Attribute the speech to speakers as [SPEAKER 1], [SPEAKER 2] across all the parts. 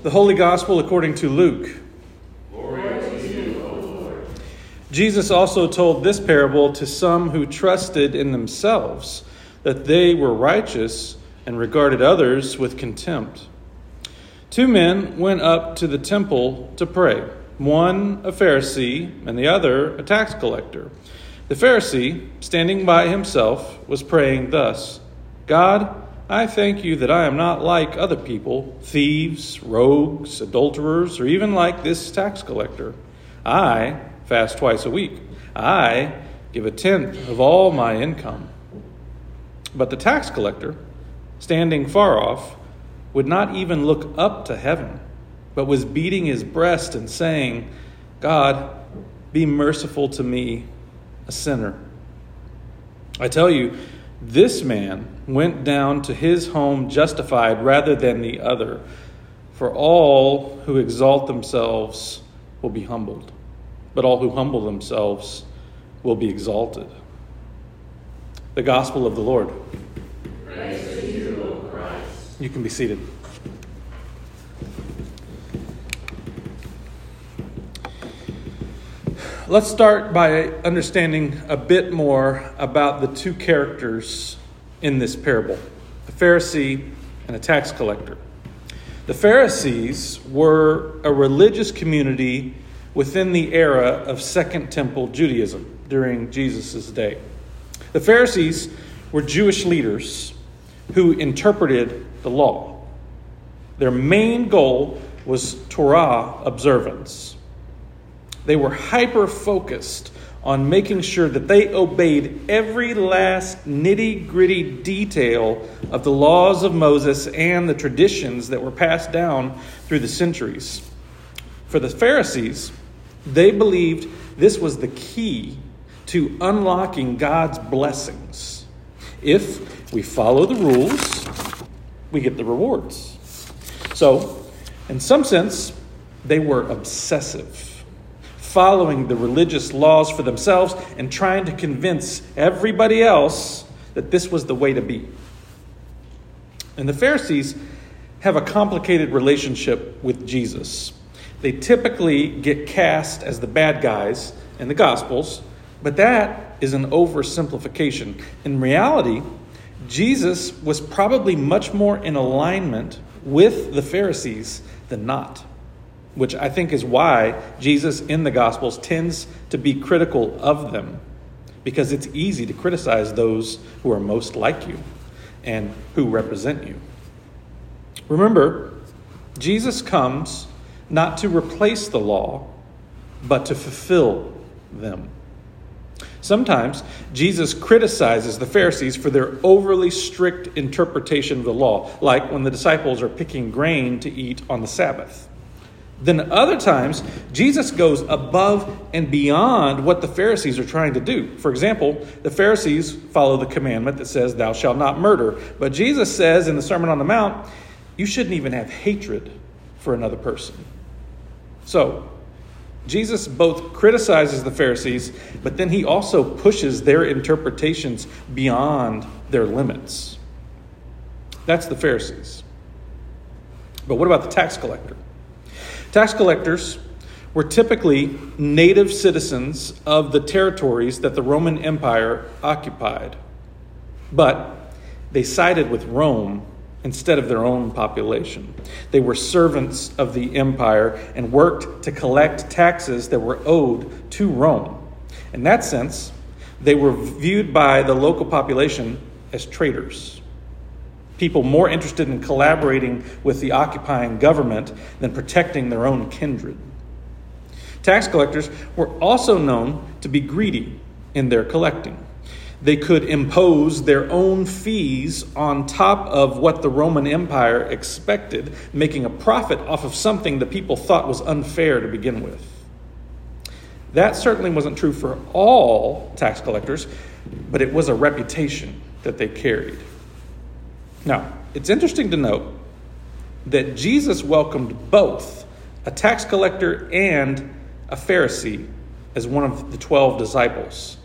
[SPEAKER 1] The Holy Gospel according to Luke. Jesus also told this parable to some who trusted in themselves that they were righteous and regarded others with contempt. Two men went up to the temple to pray, one a Pharisee and the other a tax collector. The Pharisee, standing by himself, was praying thus God, I thank you that I am not like other people, thieves, rogues, adulterers, or even like this tax collector. I fast twice a week. I give a tenth of all my income. But the tax collector, standing far off, would not even look up to heaven, but was beating his breast and saying, God, be merciful to me, a sinner. I tell you, this man went down to his home justified rather than the other, for all who exalt themselves will be humbled, but all who humble themselves will be exalted. The Gospel of the Lord.
[SPEAKER 2] You,
[SPEAKER 1] you can be seated. Let's start by understanding a bit more about the two characters in this parable a Pharisee and a tax collector. The Pharisees were a religious community within the era of Second Temple Judaism during Jesus' day. The Pharisees were Jewish leaders who interpreted the law. Their main goal was Torah observance. They were hyper focused on making sure that they obeyed every last nitty gritty detail of the laws of Moses and the traditions that were passed down through the centuries. For the Pharisees, they believed this was the key to unlocking God's blessings. If we follow the rules, we get the rewards. So, in some sense, they were obsessive following the religious laws for themselves and trying to convince everybody else that this was the way to be. And the Pharisees have a complicated relationship with Jesus. They typically get cast as the bad guys in the Gospels, but that is an oversimplification. In reality, Jesus was probably much more in alignment with the Pharisees than not which I think is why Jesus in the Gospels tends to be critical of them, because it's easy to criticize those who are most like you and who represent you. Remember, Jesus comes not to replace the law, but to fulfill them. Sometimes Jesus criticizes the Pharisees for their overly strict interpretation of the law, like when the disciples are picking grain to eat on the Sabbath. Then other times, Jesus goes above and beyond what the Pharisees are trying to do. For example, the Pharisees follow the commandment that says, Thou shalt not murder. But Jesus says in the Sermon on the Mount, You shouldn't even have hatred for another person. So, Jesus both criticizes the Pharisees, but then he also pushes their interpretations beyond their limits. That's the Pharisees. But what about the tax collector? Tax collectors were typically native citizens of the territories that the Roman Empire occupied, but they sided with Rome instead of their own population. They were servants of the empire and worked to collect taxes that were owed to Rome. In that sense, they were viewed by the local population as traitors people more interested in collaborating with the occupying government than protecting their own kindred. Tax collectors were also known to be greedy in their collecting. They could impose their own fees on top of what the Roman Empire expected, making a profit off of something the people thought was unfair to begin with. That certainly wasn't true for all tax collectors, but it was a reputation that they carried. Now, it's interesting to note that Jesus welcomed both a tax collector and a Pharisee as one of the 12 disciples.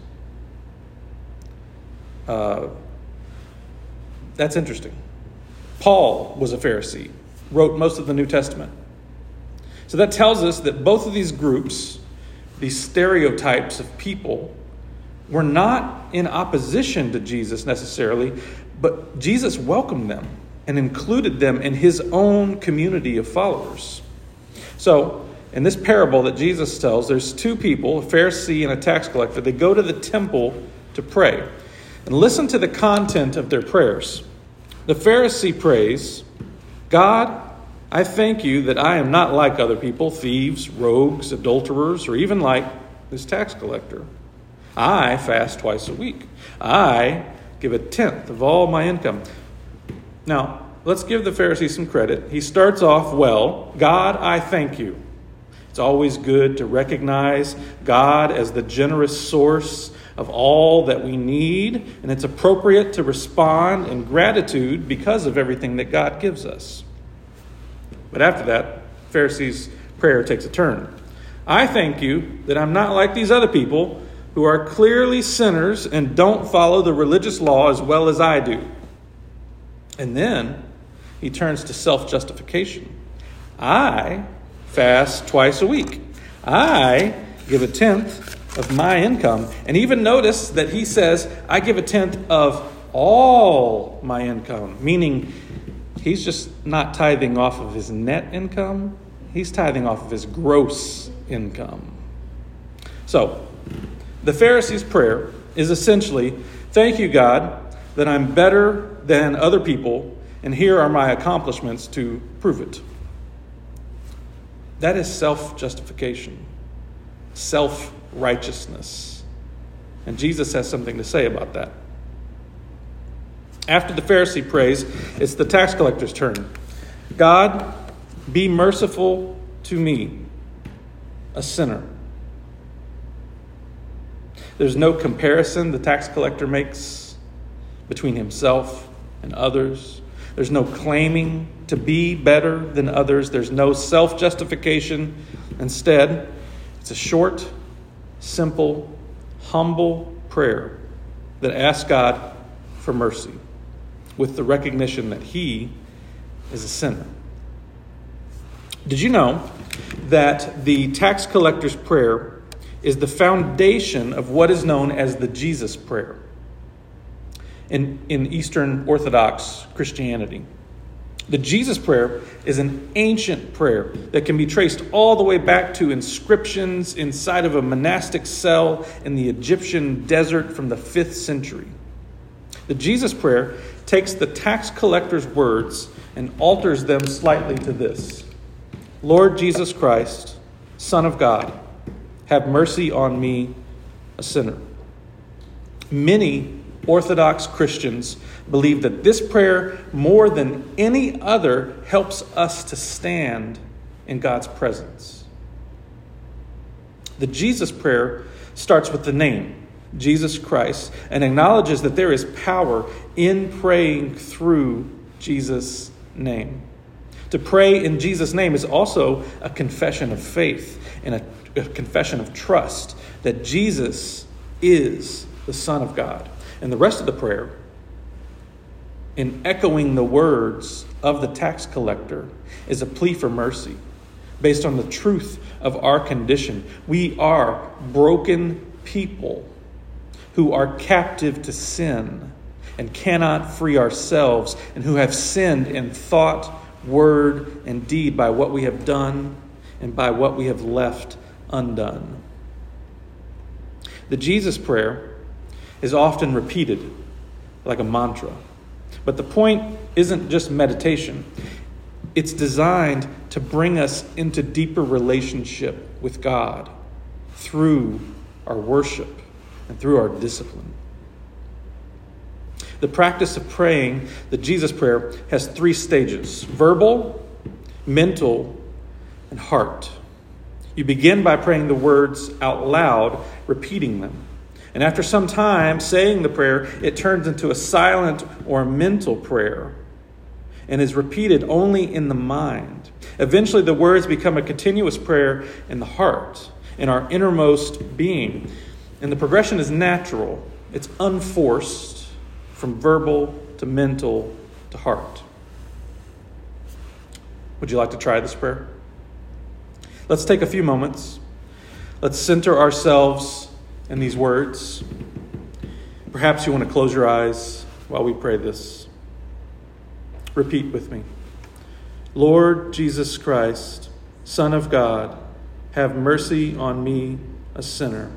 [SPEAKER 1] Uh, that's interesting. Paul was a Pharisee, wrote most of the New Testament. So that tells us that both of these groups, these stereotypes of people, were not in opposition to Jesus necessarily, but Jesus welcomed them and included them in his own community of followers. So, in this parable that Jesus tells, there's two people, a Pharisee and a tax collector. They go to the temple to pray. And listen to the content of their prayers. The Pharisee prays, God, I thank you that I am not like other people, thieves, rogues, adulterers, or even like this tax collector. I fast twice a week. I give a tenth of all my income. Now, let's give the Pharisee some credit. He starts off well God, I thank you. It's always good to recognize God as the generous source of all that we need, and it's appropriate to respond in gratitude because of everything that God gives us. But after that, Pharisee's prayer takes a turn. I thank you that I'm not like these other people who are clearly sinners and don't follow the religious law as well as I do. And then he turns to self justification. I fast twice a week. I give a tenth of my income. And even notice that he says, I give a tenth of all my income, meaning he's just not tithing off of his net income, he's tithing off of his gross income. So, the Pharisee's prayer is essentially Thank you, God, that I'm better than other people, and here are my accomplishments to prove it. That is self justification, self righteousness. And Jesus has something to say about that. After the Pharisee prays, it's the tax collector's turn. God, be merciful to me, a sinner. There's no comparison the tax collector makes between himself and others. There's no claiming to be better than others. There's no self justification. Instead, it's a short, simple, humble prayer that asks God for mercy with the recognition that He is a sinner. Did you know that the tax collector's prayer is the foundation of what is known as the Jesus prayer in, in Eastern Orthodox Christianity? The Jesus prayer is an ancient prayer that can be traced all the way back to inscriptions inside of a monastic cell in the Egyptian desert from the 5th century. The Jesus prayer takes the tax collector's words and alters them slightly to this Lord Jesus Christ, Son of God, have mercy on me, a sinner. Many Orthodox Christians believe that this prayer, more than any other, helps us to stand in God's presence. The Jesus prayer starts with the name, Jesus Christ, and acknowledges that there is power in praying through Jesus' name. To pray in Jesus' name is also a confession of faith and a, a confession of trust that Jesus is the Son of God. And the rest of the prayer, in echoing the words of the tax collector, is a plea for mercy based on the truth of our condition. We are broken people who are captive to sin and cannot free ourselves, and who have sinned in thought, word, and deed by what we have done and by what we have left undone. The Jesus prayer is often repeated like a mantra. But the point isn't just meditation, it's designed to bring us into deeper relationship with God through our worship and through our discipline. The practice of praying the Jesus prayer has three stages verbal, mental, and heart. You begin by praying the words out loud, repeating them. And after some time saying the prayer, it turns into a silent or mental prayer and is repeated only in the mind. Eventually, the words become a continuous prayer in the heart, in our innermost being. And the progression is natural, it's unforced from verbal to mental to heart. Would you like to try this prayer? Let's take a few moments. Let's center ourselves in these words. Perhaps you want to close your eyes while we pray this. Repeat with me Lord Jesus Christ, Son of God, have mercy on me, a sinner.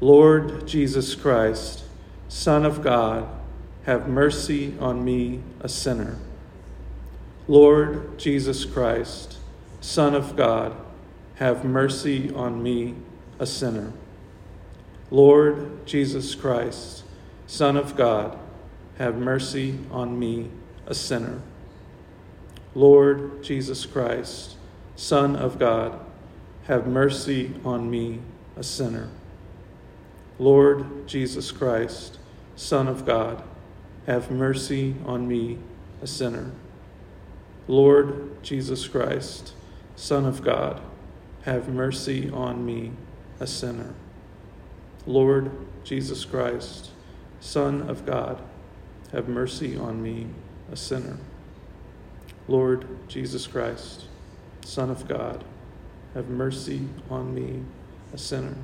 [SPEAKER 1] Lord Jesus Christ, Son of God, have mercy on me, a sinner. Lord Jesus Christ, Son of God, have mercy on me, a sinner. Lord Jesus Christ, Son of God, have mercy on me, a sinner. Lord Jesus Christ, Son of God, have mercy on me, a sinner. Lord Jesus Christ, Son of God, have mercy on me, a sinner. Lord Jesus Christ, Son of God, have mercy on me, a sinner. Lord Jesus Christ, Son of God, have mercy on me, a sinner. Lord Jesus Christ, Son of God, have mercy on me, a sinner.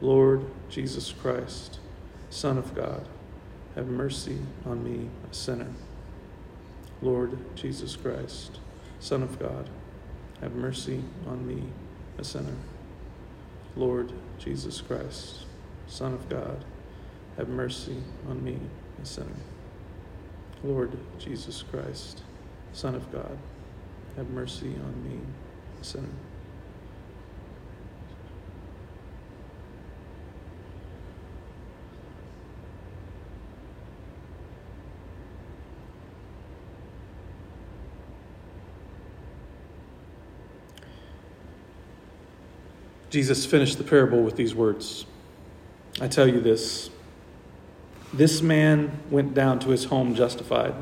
[SPEAKER 1] Lord Jesus Christ, Son of God, have mercy on me, a sinner. Lord Jesus Christ, Son of God, have mercy on me, a sinner. Lord Jesus Christ, Son of God, have mercy on me, a sinner. Lord Jesus Christ, Son of God, have mercy on me, a sinner. Jesus finished the parable with these words I tell you this this man went down to his home justified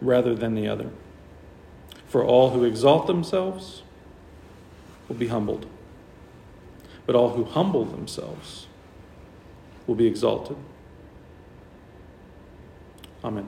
[SPEAKER 1] rather than the other. For all who exalt themselves will be humbled, but all who humble themselves will be exalted. Amen.